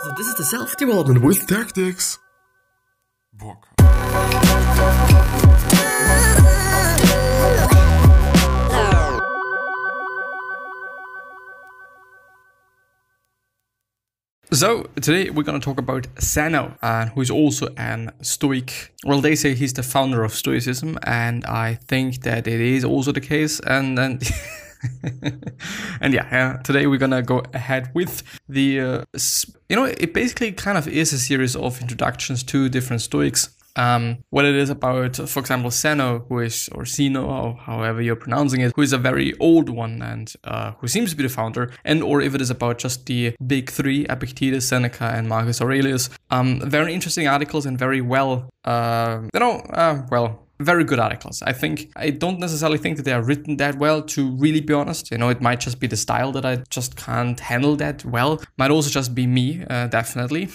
So this is the self-development with tactics. Bock. So today we're gonna talk about Zeno, uh, who is also an Stoic. Well, they say he's the founder of Stoicism, and I think that it is also the case. And then, and yeah, uh, today we're gonna go ahead with the, uh, you know, it basically kind of is a series of introductions to different Stoics. Um, what it is about, for example, Seno, who is, or Zeno, or however you're pronouncing it, who is a very old one and uh, who seems to be the founder, and or if it is about just the big three, Epictetus, Seneca, and Marcus Aurelius. Um, very interesting articles and very well, uh, you know, uh, well, very good articles. I think I don't necessarily think that they are written that well to really be honest. You know, it might just be the style that I just can't handle that well. Might also just be me, uh, definitely.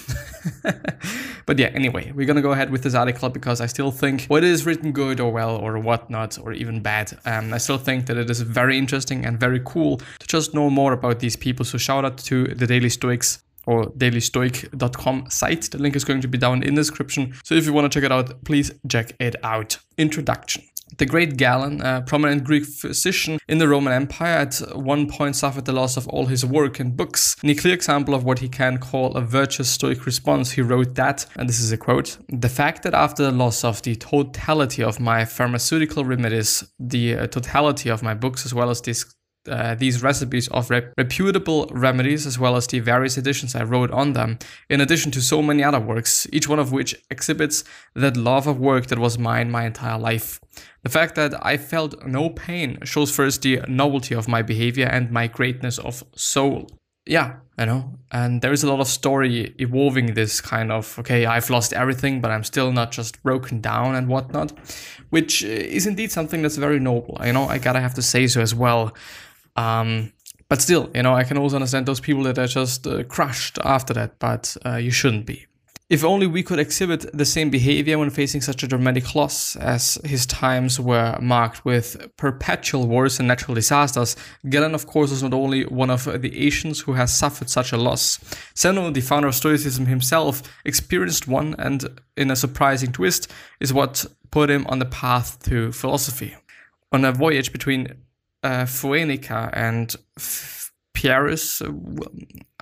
but yeah, anyway, we're gonna go ahead with this article because I still think what is written good or well or whatnot or even bad. Um, I still think that it is very interesting and very cool to just know more about these people. So shout out to the Daily Stoics or dailystoic.com site. The link is going to be down in the description. So if you want to check it out, please check it out. Introduction. The great Galen, a prominent Greek physician in the Roman Empire, at one point suffered the loss of all his work and books. In a clear example of what he can call a virtuous Stoic response, he wrote that, and this is a quote The fact that after the loss of the totality of my pharmaceutical remedies, the uh, totality of my books, as well as this uh, these recipes of rep- reputable remedies, as well as the various editions I wrote on them, in addition to so many other works, each one of which exhibits that love of work that was mine my entire life. The fact that I felt no pain shows first the novelty of my behavior and my greatness of soul. Yeah, you know, and there is a lot of story evolving this kind of okay, I've lost everything, but I'm still not just broken down and whatnot, which is indeed something that's very noble. You know, I gotta have to say so as well. Um, but still, you know, I can also understand those people that are just uh, crushed after that, but uh, you shouldn't be. If only we could exhibit the same behavior when facing such a dramatic loss, as his times were marked with perpetual wars and natural disasters, Galen, of course, was not only one of the Asians who has suffered such a loss. Zeno, the founder of Stoicism himself, experienced one, and in a surprising twist, is what put him on the path to philosophy. On a voyage between uh, Phoenicia and Paris, uh,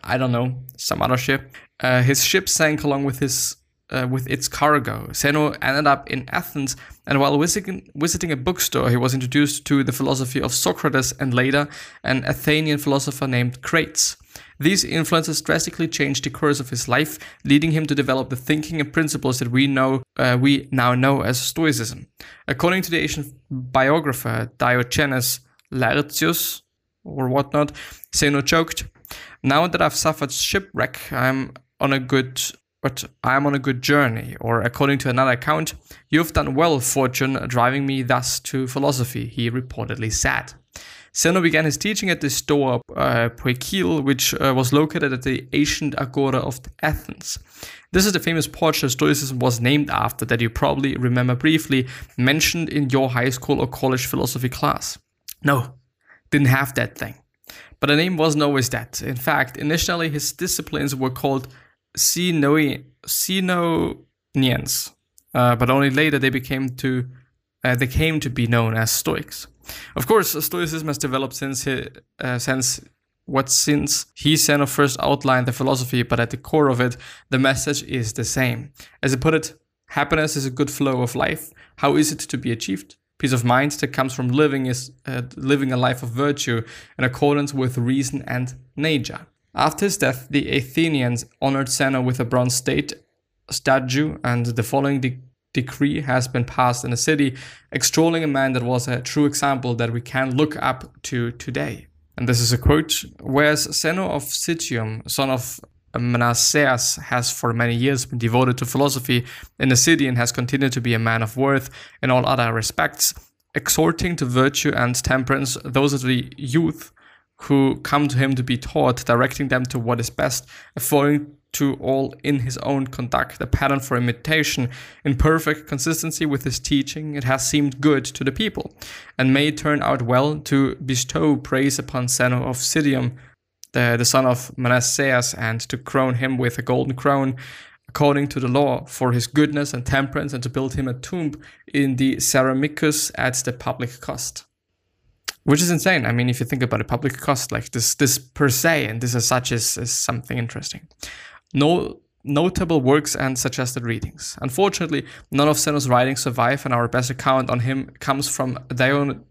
I don't know, some other ship. Uh, his ship sank along with his uh, with its cargo. Zeno ended up in Athens, and while visiting, visiting a bookstore, he was introduced to the philosophy of Socrates and later an Athenian philosopher named Crates. These influences drastically changed the course of his life, leading him to develop the thinking and principles that we know uh, we now know as Stoicism. According to the ancient biographer Diogenes Laertius or whatnot, Zeno joked, "Now that I've suffered shipwreck, I'm on a good." But I'm on a good journey, or according to another account, you've done well, fortune, driving me thus to philosophy, he reportedly said. Zeno began his teaching at the Stoa uh, Poikile, which uh, was located at the ancient Agora of Athens. This is the famous porch that Stoicism was named after, that you probably remember briefly mentioned in your high school or college philosophy class. No, didn't have that thing. But the name wasn't always that. In fact, initially his disciplines were called Zenonians, uh, but only later they became to uh, they came to be known as Stoics. Of course, Stoicism has developed since he, uh, since what since he Zeno first outlined the philosophy, but at the core of it, the message is the same. As he put it, happiness is a good flow of life. How is it to be achieved? Peace of mind that comes from living is uh, living a life of virtue in accordance with reason and nature. After his death, the Athenians honored Zeno with a bronze state statue, and the following de- decree has been passed in the city, extolling a man that was a true example that we can look up to today. And this is a quote Whereas Zeno of Citium, son of Manassas, has for many years been devoted to philosophy in the city and has continued to be a man of worth in all other respects, exhorting to virtue and temperance those of the youth who come to him to be taught, directing them to what is best, affording to all in his own conduct a pattern for imitation in perfect consistency with his teaching. It has seemed good to the people and may turn out well to bestow praise upon Zeno of Citium the, the son of Manasseh, and to crown him with a golden crown according to the law for his goodness and temperance, and to build him a tomb in the Ceramicus at the public cost. Which is insane. I mean, if you think about it, public cost, like this, this per se, and this as such is, is something interesting. No notable works and suggested readings. Unfortunately, none of Zeno's writings survive, and our best account on him comes from Dion,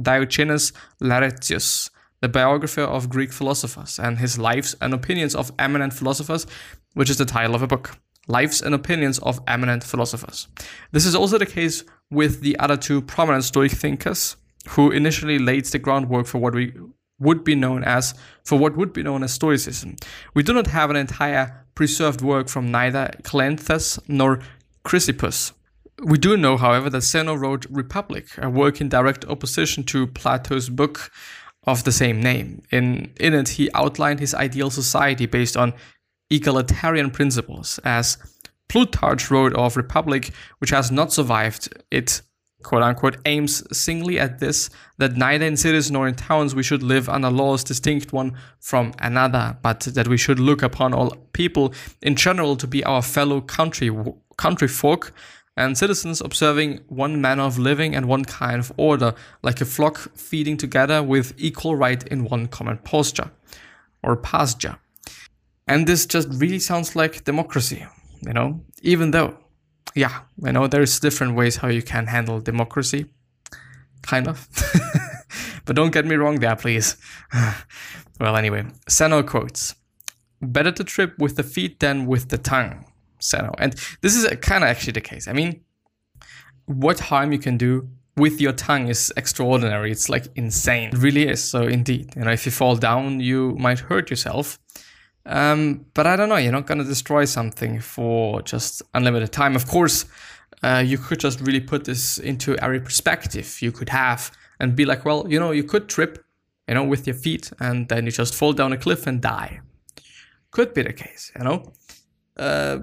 Diogenes Laertius, the biographer of Greek philosophers, and his Lives and Opinions of Eminent Philosophers, which is the title of a book. Lives and Opinions of Eminent Philosophers. This is also the case with the other two prominent Stoic thinkers, who initially laid the groundwork for what we would be known as for what would be known as Stoicism. We do not have an entire preserved work from neither Cleanthes nor Chrysippus. We do know, however, that Zeno wrote Republic, a work in direct opposition to Plato's book of the same name. In, in it, he outlined his ideal society based on egalitarian principles, as Plutarch wrote of Republic, which has not survived. It quote unquote, aims singly at this that neither in cities nor in towns we should live under laws distinct one from another, but that we should look upon all people in general to be our fellow country country folk and citizens observing one manner of living and one kind of order, like a flock feeding together with equal right in one common posture or pasture. And this just really sounds like democracy, you know, even though yeah, I know there's different ways how you can handle democracy, kind of. but don't get me wrong there, please. well, anyway, Zeno quotes Better to trip with the feet than with the tongue, Zeno. And this is kind of actually the case. I mean, what harm you can do with your tongue is extraordinary. It's like insane. It really is. So, indeed, you know, if you fall down, you might hurt yourself. Um, but I don't know, you're not going to destroy something for just unlimited time. Of course, uh, you could just really put this into every perspective you could have and be like, well, you know, you could trip, you know, with your feet and then you just fall down a cliff and die. Could be the case, you know? Uh,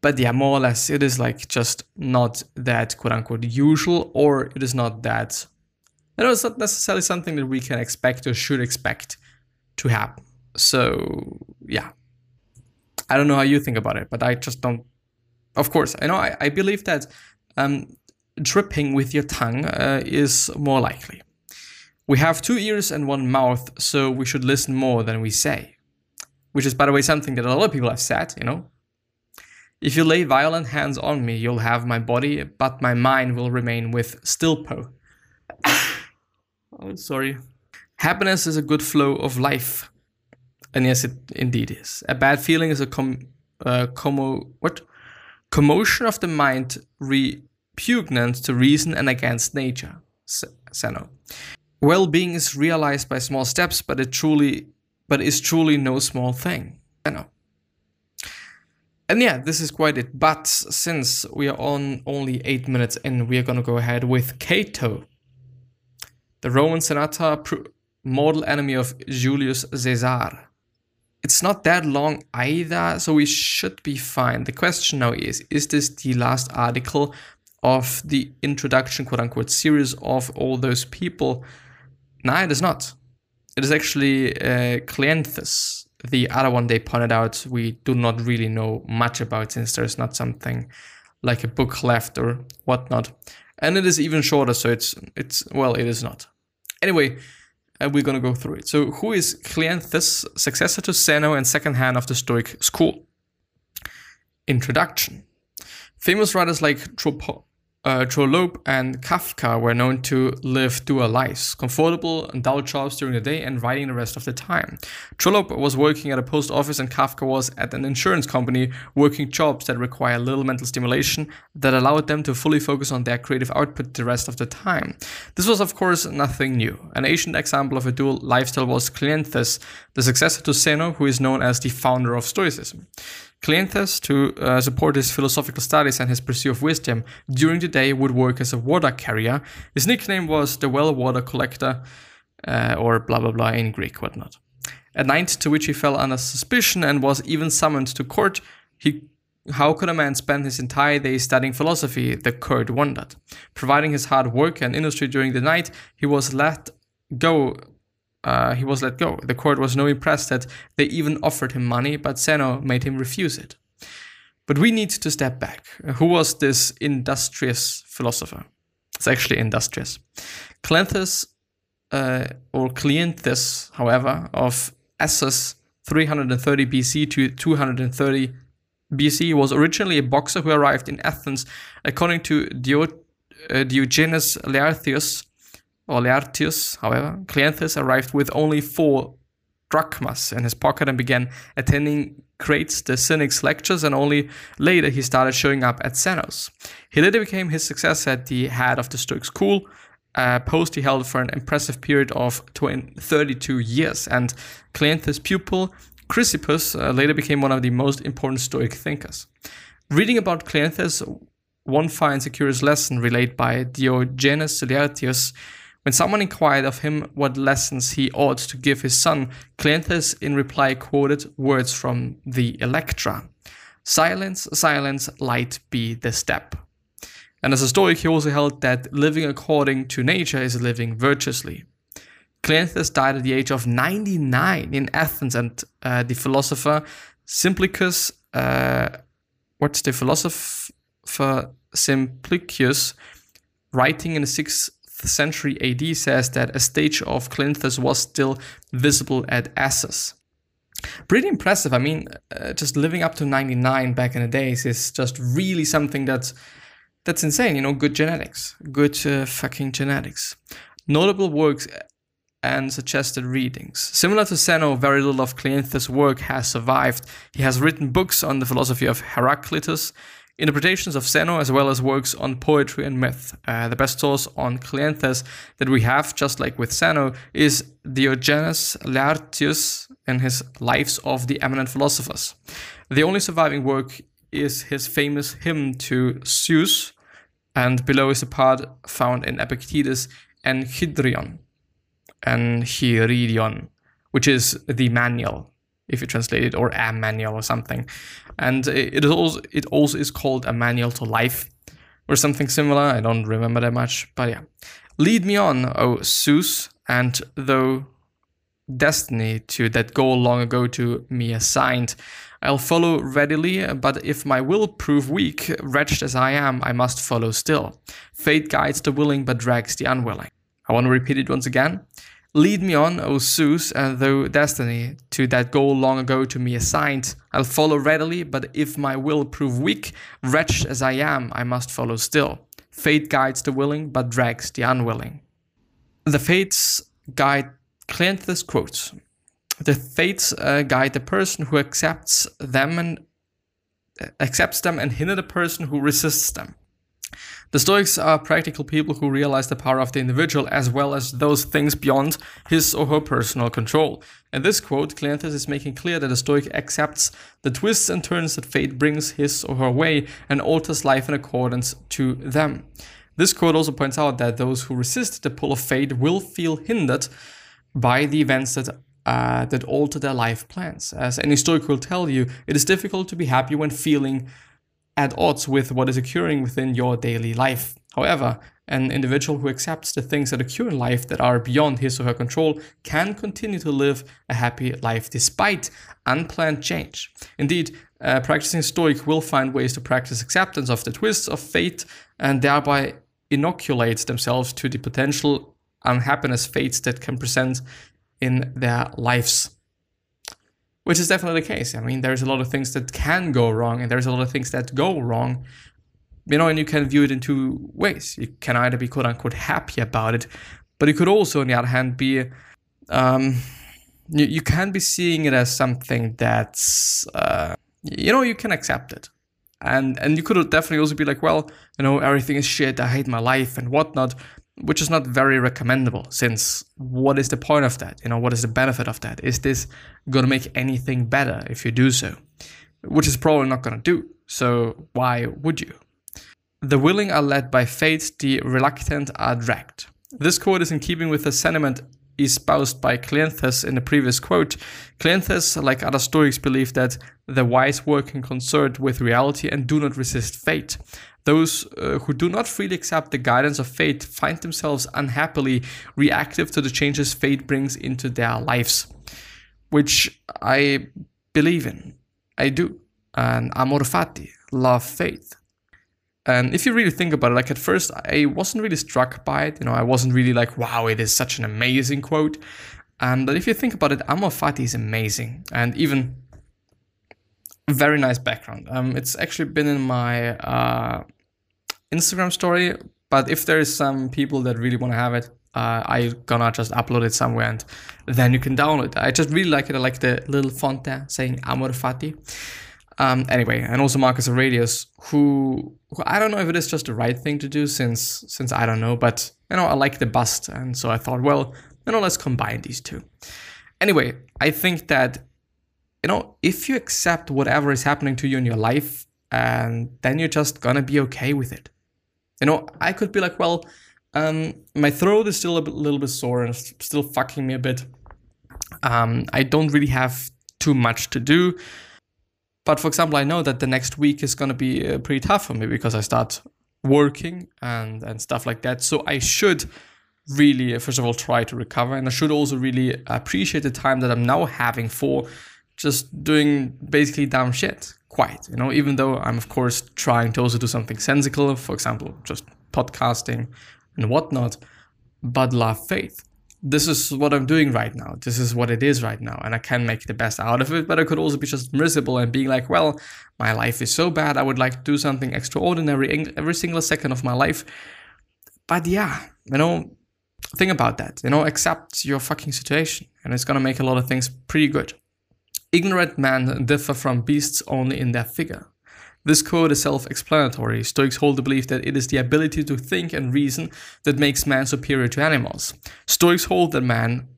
but yeah, more or less, it is like just not that quote unquote usual, or it is not that, you know, it's not necessarily something that we can expect or should expect to happen. So yeah, I don't know how you think about it, but I just don't. Of course, I know I, I believe that um, dripping with your tongue uh, is more likely. We have two ears and one mouth, so we should listen more than we say. Which is, by the way, something that a lot of people have said, you know. If you lay violent hands on me, you'll have my body, but my mind will remain with Stilpo. oh, sorry. Happiness is a good flow of life. And yes, it indeed is. A bad feeling is a com, uh, commo, what? commotion of the mind repugnant to reason and against nature. Zeno. Well-being is realized by small steps, but it truly, but is truly no small thing. Zeno. And yeah, this is quite it. But since we are on only eight minutes in, we are gonna go ahead with Cato, the Roman senator, mortal enemy of Julius Caesar it's not that long either, so we should be fine. The question now is Is this the last article of the introduction, quote unquote, series of all those people? No, it is not. It is actually uh, Cleanthes, the other one they pointed out we do not really know much about since there's not something like a book left or whatnot. And it is even shorter, so it's it's well, it is not. Anyway, and we're going to go through it. So, who is Cleanthes, successor to Zeno and second hand of the Stoic school? Introduction. Famous writers like Tropo- uh, Trollope and Kafka were known to live dual lives, comfortable and dull jobs during the day and writing the rest of the time. Trollope was working at a post office and Kafka was at an insurance company, working jobs that require little mental stimulation that allowed them to fully focus on their creative output the rest of the time. This was, of course, nothing new. An ancient example of a dual lifestyle was Cleanthes, the successor to Zeno, who is known as the founder of Stoicism. Cleanthes, to uh, support his philosophical studies and his pursuit of wisdom, during the day would work as a water carrier. His nickname was the well water collector, uh, or blah blah blah in Greek, whatnot. At night, to which he fell under suspicion and was even summoned to court, he how could a man spend his entire day studying philosophy? The court wondered. Providing his hard work and industry during the night, he was let go uh, he was let go. The court was no impressed that they even offered him money, but Zeno made him refuse it. But we need to step back. Who was this industrious philosopher? It's actually industrious. Cleanthes, uh, or Cleanthes, however, of Essos 330 BC to 230 BC was originally a boxer who arrived in Athens, according to uh, Diogenes Laertius, or Laertius, however, Cleanthes arrived with only four drachmas in his pocket and began attending Crates, the Cynics lectures, and only later he started showing up at Zeno's. He later became his successor at the head of the Stoic school, a post he held for an impressive period of 20, 32 years, and Cleanthes' pupil, Chrysippus, uh, later became one of the most important Stoic thinkers. Reading about Cleanthes, one finds a curious lesson relayed by Diogenes Laertius when someone inquired of him what lessons he ought to give his son, Cleanthes in reply quoted words from the Electra Silence, silence, light be the step. And as a Stoic, he also held that living according to nature is living virtuously. Cleanthes died at the age of 99 in Athens, and uh, the philosopher Simplicus, uh, what's the philosopher Simplicius, writing in the 6th century AD says that a stage of Cleanthes was still visible at Assos. Pretty impressive. I mean, uh, just living up to 99 back in the days is just really something that's that's insane. You know, good genetics, good uh, fucking genetics. Notable works and suggested readings. Similar to Zeno, very little of Cleanthes' work has survived. He has written books on the philosophy of Heraclitus, interpretations of Zeno as well as works on poetry and myth. Uh, the best source on Cleanthes that we have, just like with Zeno, is Diogenes Laertius and his Lives of the Eminent Philosophers. The only surviving work is his famous hymn to Zeus, and below is a part found in Epictetus Enchiridion, and Hydrion, which is the manual if you translate it, or a manual or something. And it is also it also is called a manual to life or something similar. I don't remember that much, but yeah. Lead me on, O Zeus, and though destiny to that goal long ago to me assigned. I'll follow readily, but if my will prove weak, wretched as I am, I must follow still. Fate guides the willing but drags the unwilling. I want to repeat it once again. Lead me on, O Zeus, and though destiny to that goal long ago to me assigned, I'll follow readily, but if my will prove weak, wretched as I am, I must follow still. Fate guides the willing, but drags the unwilling. The fates guide Cleanthes quotes. The fates uh, guide the person who accepts them and uh, accepts them and hinder the person who resists them. The Stoics are practical people who realize the power of the individual as well as those things beyond his or her personal control. In this quote, Cleanthes is making clear that a Stoic accepts the twists and turns that fate brings his or her way and alters life in accordance to them. This quote also points out that those who resist the pull of fate will feel hindered by the events that uh, that alter their life plans. As any Stoic will tell you, it is difficult to be happy when feeling at odds with what is occurring within your daily life. However, an individual who accepts the things that occur in life that are beyond his or her control can continue to live a happy life despite unplanned change. Indeed, practicing Stoic will find ways to practice acceptance of the twists of fate and thereby inoculate themselves to the potential unhappiness fates that can present in their lives which is definitely the case. I mean, there's a lot of things that can go wrong, and there's a lot of things that go wrong. You know, and you can view it in two ways. You can either be quote unquote happy about it, but you could also, on the other hand, be um, you, you can be seeing it as something that's uh, you know you can accept it and and you could definitely also be like well you know everything is shit i hate my life and whatnot which is not very recommendable since what is the point of that? You know what is the benefit of that? Is this going to make anything better if you do so? Which is probably not going to do so why would you? The willing are led by fate the reluctant are dragged. This quote is in keeping with the sentiment espoused by Cleanthes in the previous quote. Cleanthes, like other Stoics, believe that the wise work in concert with reality and do not resist fate. Those uh, who do not freely accept the guidance of fate find themselves unhappily reactive to the changes fate brings into their lives, which I believe in. I do. And amor fati, love faith. And if you really think about it, like at first, I wasn't really struck by it. You know, I wasn't really like, wow, it is such an amazing quote. Um, but if you think about it, Amor Fati is amazing. And even very nice background. Um, it's actually been in my uh, Instagram story, but if there is some people that really want to have it, uh, I gonna just upload it somewhere and then you can download it. I just really like it. I like the little font there saying Amor Fati. Um, anyway, and also Marcus Aurelius, who, who I don't know if it is just the right thing to do since since I don't know, but you know I like the bust, and so I thought, well, you know, let's combine these two. Anyway, I think that you know if you accept whatever is happening to you in your life, and then you're just gonna be okay with it. You know, I could be like, well, um, my throat is still a little bit sore and still fucking me a bit. Um, I don't really have too much to do. But for example, I know that the next week is going to be uh, pretty tough for me because I start working and, and stuff like that. So I should really, uh, first of all, try to recover. And I should also really appreciate the time that I'm now having for just doing basically dumb shit. Quite, you know, even though I'm, of course, trying to also do something sensical, for example, just podcasting and whatnot, but love faith this is what I'm doing right now. This is what it is right now. And I can make the best out of it, but I could also be just miserable and being like, well, my life is so bad. I would like to do something extraordinary every single second of my life. But yeah, you know, think about that. You know, accept your fucking situation and it's going to make a lot of things pretty good. Ignorant men differ from beasts only in their figure. This quote is self explanatory. Stoics hold the belief that it is the ability to think and reason that makes man superior to animals. Stoics hold that man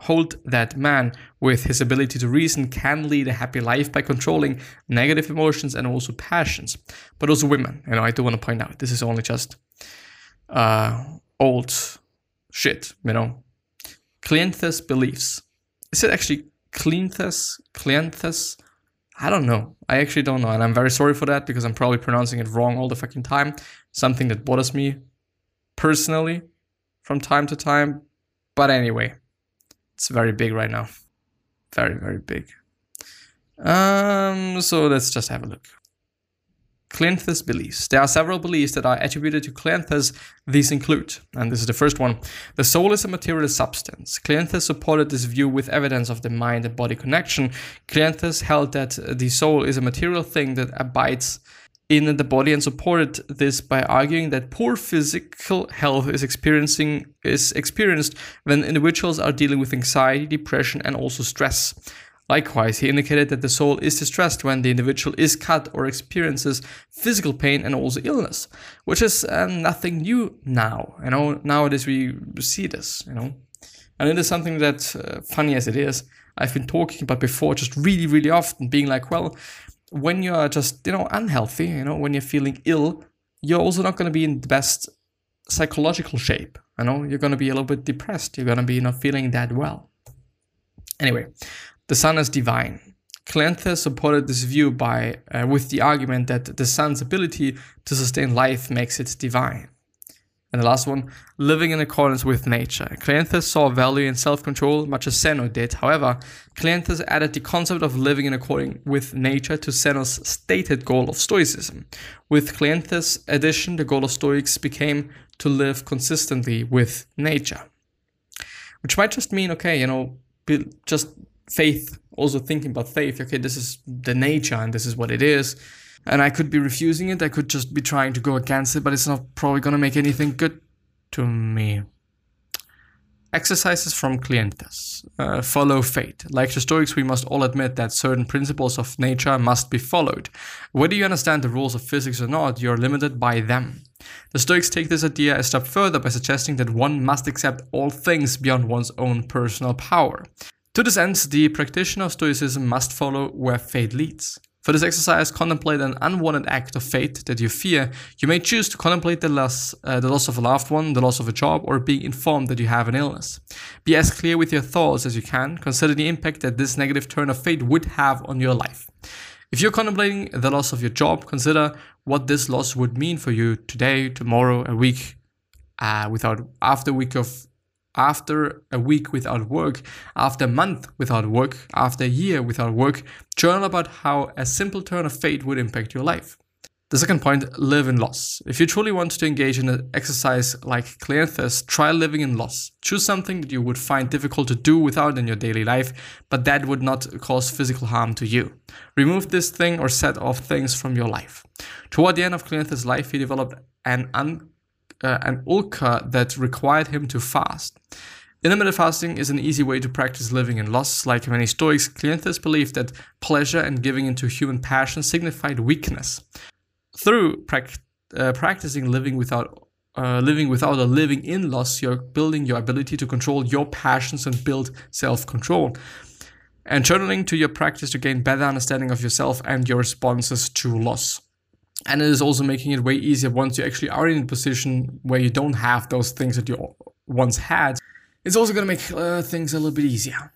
hold that man with his ability to reason can lead a happy life by controlling negative emotions and also passions. But also women you know i do want to point out this is only just uh old shit you know. Cleanthes beliefs. Is it actually cleanthes cleanthes I don't know. I actually don't know. And I'm very sorry for that because I'm probably pronouncing it wrong all the fucking time. Something that bothers me personally from time to time. But anyway, it's very big right now. Very, very big. Um, so let's just have a look. Cleanthes beliefs. There are several beliefs that are attributed to Cleanthes. These include, and this is the first one, the soul is a material substance. Cleanthes supported this view with evidence of the mind and body connection. Cleanthes held that the soul is a material thing that abides in the body and supported this by arguing that poor physical health is experiencing is experienced when individuals are dealing with anxiety, depression, and also stress. Likewise, he indicated that the soul is distressed when the individual is cut or experiences physical pain and also illness, which is uh, nothing new now. You know, nowadays we see this, you know. And it is something that, uh, funny as it is, I've been talking about before, just really, really often, being like, well, when you're just, you know, unhealthy, you know, when you're feeling ill, you're also not going to be in the best psychological shape. You know, you're going to be a little bit depressed. You're going to be not feeling that well. Anyway, the sun is divine. Cleanthes supported this view by uh, with the argument that the sun's ability to sustain life makes it divine. And the last one, living in accordance with nature. Cleanthes saw value in self-control, much as Zeno did. However, Cleanthes added the concept of living in accordance with nature to Zeno's stated goal of Stoicism. With Cleanthes' addition, the goal of Stoics became to live consistently with nature. Which might just mean, okay, you know, just faith, also thinking about faith, okay, this is the nature and this is what it is. And I could be refusing it, I could just be trying to go against it, but it's not probably gonna make anything good to me. Exercises from Cleanthes. Uh, follow fate. Like the Stoics, we must all admit that certain principles of nature must be followed. Whether you understand the rules of physics or not, you are limited by them. The Stoics take this idea a step further by suggesting that one must accept all things beyond one's own personal power. To this end, the practitioner of Stoicism must follow where fate leads. For this exercise, contemplate an unwanted act of fate that you fear. You may choose to contemplate the loss, uh, the loss of a loved one, the loss of a job, or being informed that you have an illness. Be as clear with your thoughts as you can. Consider the impact that this negative turn of fate would have on your life. If you're contemplating the loss of your job, consider what this loss would mean for you today, tomorrow, a week, uh, without after a week of after a week without work, after a month without work, after a year without work, journal about how a simple turn of fate would impact your life. The second point, live in loss. If you truly want to engage in an exercise like Cleanthus, try living in loss. Choose something that you would find difficult to do without in your daily life, but that would not cause physical harm to you. Remove this thing or set off things from your life. Toward the end of Cleanthus' life, he developed an un, uh, an ulka that required him to fast. Intermittent fasting is an easy way to practice living in loss. Like many Stoics, Cleanthes believed that pleasure and giving into human passion signified weakness through uh, practicing living without uh, living without or living in loss, you're building your ability to control your passions and build self-control. And journaling to your practice to gain better understanding of yourself and your responses to loss. And it is also making it way easier once you actually are in a position where you don't have those things that you once had. It's also going to make uh, things a little bit easier.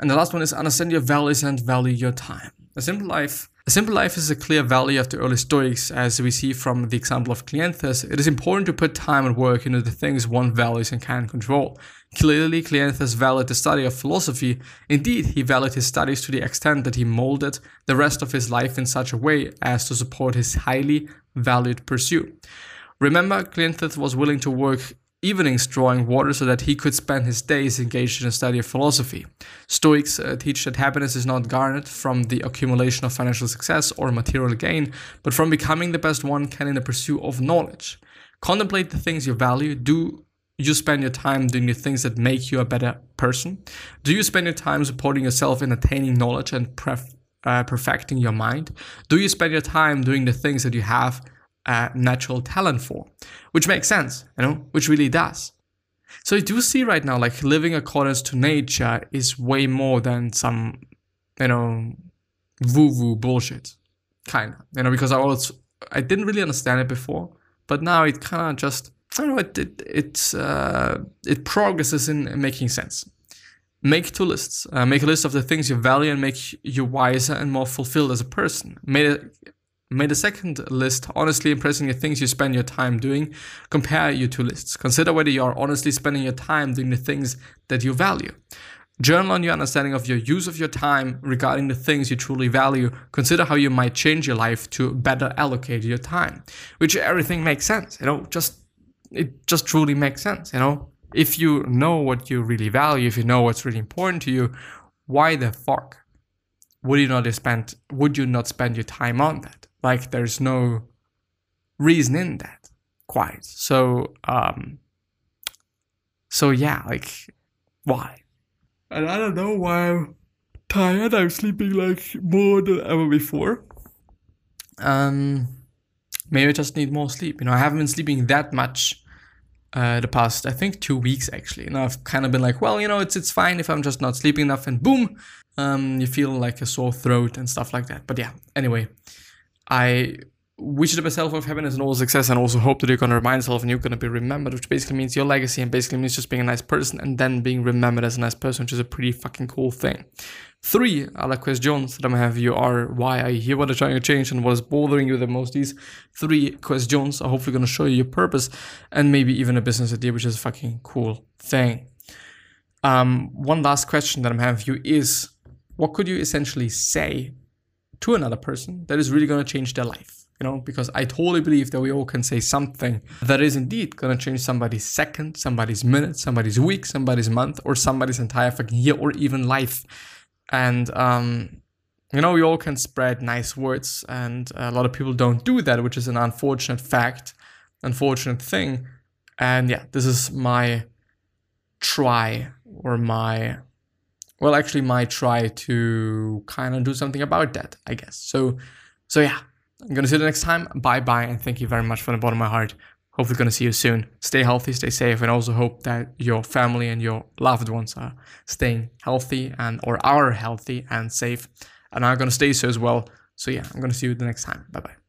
And the last one is understand your values and value your time. A simple life a simple life is a clear value of the early Stoics, as we see from the example of Cleanthus. It is important to put time and work into the things one values and can control. Clearly, Cleanthus valued the study of philosophy. Indeed, he valued his studies to the extent that he molded the rest of his life in such a way as to support his highly valued pursuit. Remember, Cleanthus was willing to work evenings drawing water so that he could spend his days engaged in the study of philosophy. Stoics uh, teach that happiness is not garnered from the accumulation of financial success or material gain, but from becoming the best one can in the pursuit of knowledge. Contemplate the things you value. Do you spend your time doing the things that make you a better person? Do you spend your time supporting yourself in attaining knowledge and pref- uh, perfecting your mind? Do you spend your time doing the things that you have a natural talent for, which makes sense, you know, which really does. So you do see right now, like living accordance to nature is way more than some, you know, woo woo bullshit, kind of, you know, because I was, I didn't really understand it before, but now it kind of just, I don't know, it, it, it's, uh, it progresses in making sense. Make two lists. Uh, make a list of the things you value and make you wiser and more fulfilled as a person. Made it, May the second list honestly impressing the things you spend your time doing. Compare your two lists. Consider whether you are honestly spending your time doing the things that you value. Journal on your understanding of your use of your time regarding the things you truly value. Consider how you might change your life to better allocate your time. Which everything makes sense, you know, just it just truly makes sense, you know. If you know what you really value, if you know what's really important to you, why the fuck would you not spend would you not spend your time on that? Like there's no reason in that quite. So um so yeah like why? And i don't know why i'm tired. I'm sleeping like more than ever before. Um maybe i just need more sleep. You know i haven't been sleeping that much uh, the past I think two weeks actually, and I've kind of been like, well, you know, it's it's fine if I'm just not sleeping enough, and boom, um, you feel like a sore throat and stuff like that. But yeah, anyway, I wish the best health of happiness and all success, and also hope that you're gonna remind yourself and you're gonna be remembered, which basically means your legacy and basically means just being a nice person and then being remembered as a nice person, which is a pretty fucking cool thing. Three other questions that I'm gonna have you are why are you here, what are trying to change, and what is bothering you the most. These three questions are hopefully gonna show you your purpose and maybe even a business idea, which is a fucking cool thing. Um, one last question that I'm having you is what could you essentially say to another person that is really going to change their life you know? Because i totally believe that we all can say something that is indeed going to change somebody's second somebody's minute somebody's week somebody's month or somebody's entire fucking year or even life. And um you know we all can spread nice words and a lot of people don't do that which is an unfortunate fact unfortunate thing. And yeah this is my try or my well actually might try to kind of do something about that i guess. So so yeah i'm gonna see you next time. Bye bye and thank you very much from the bottom of my heart. Hopefully gonna see you soon. Stay healthy stay safe and also hope that your family and your loved ones are staying healthy and or are healthy and safe. And are gonna stay so as well. So yeah i'm gonna see you the next time. Bye bye